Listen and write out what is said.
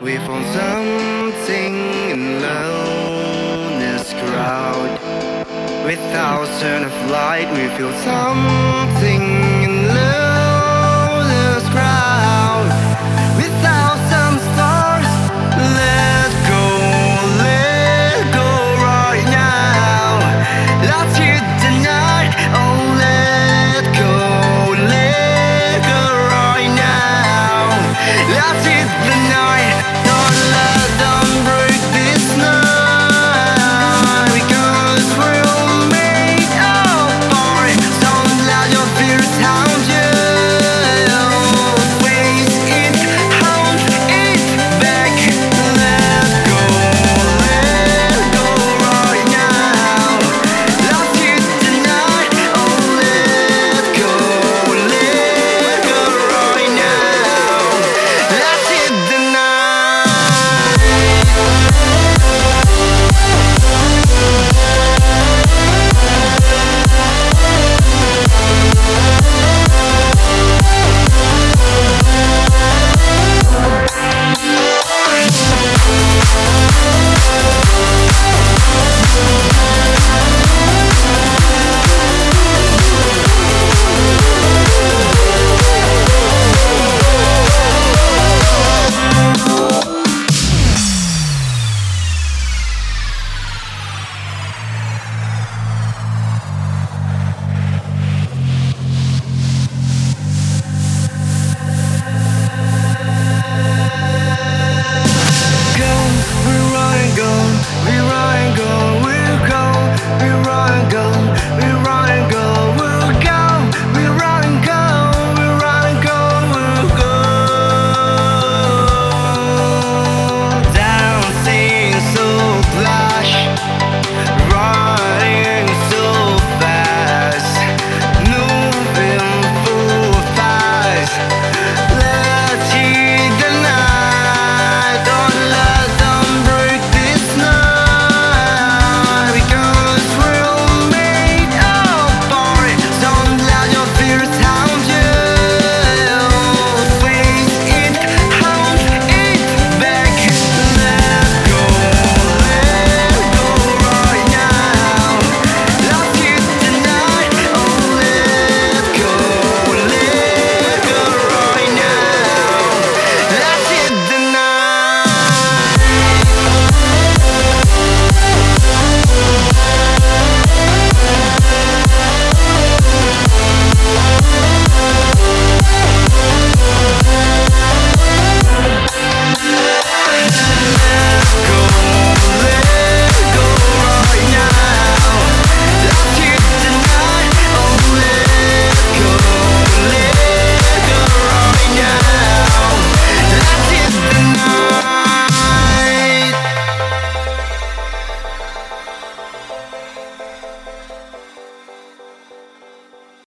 We found something in loneliness crowd. With thousand of light, we feel something in love.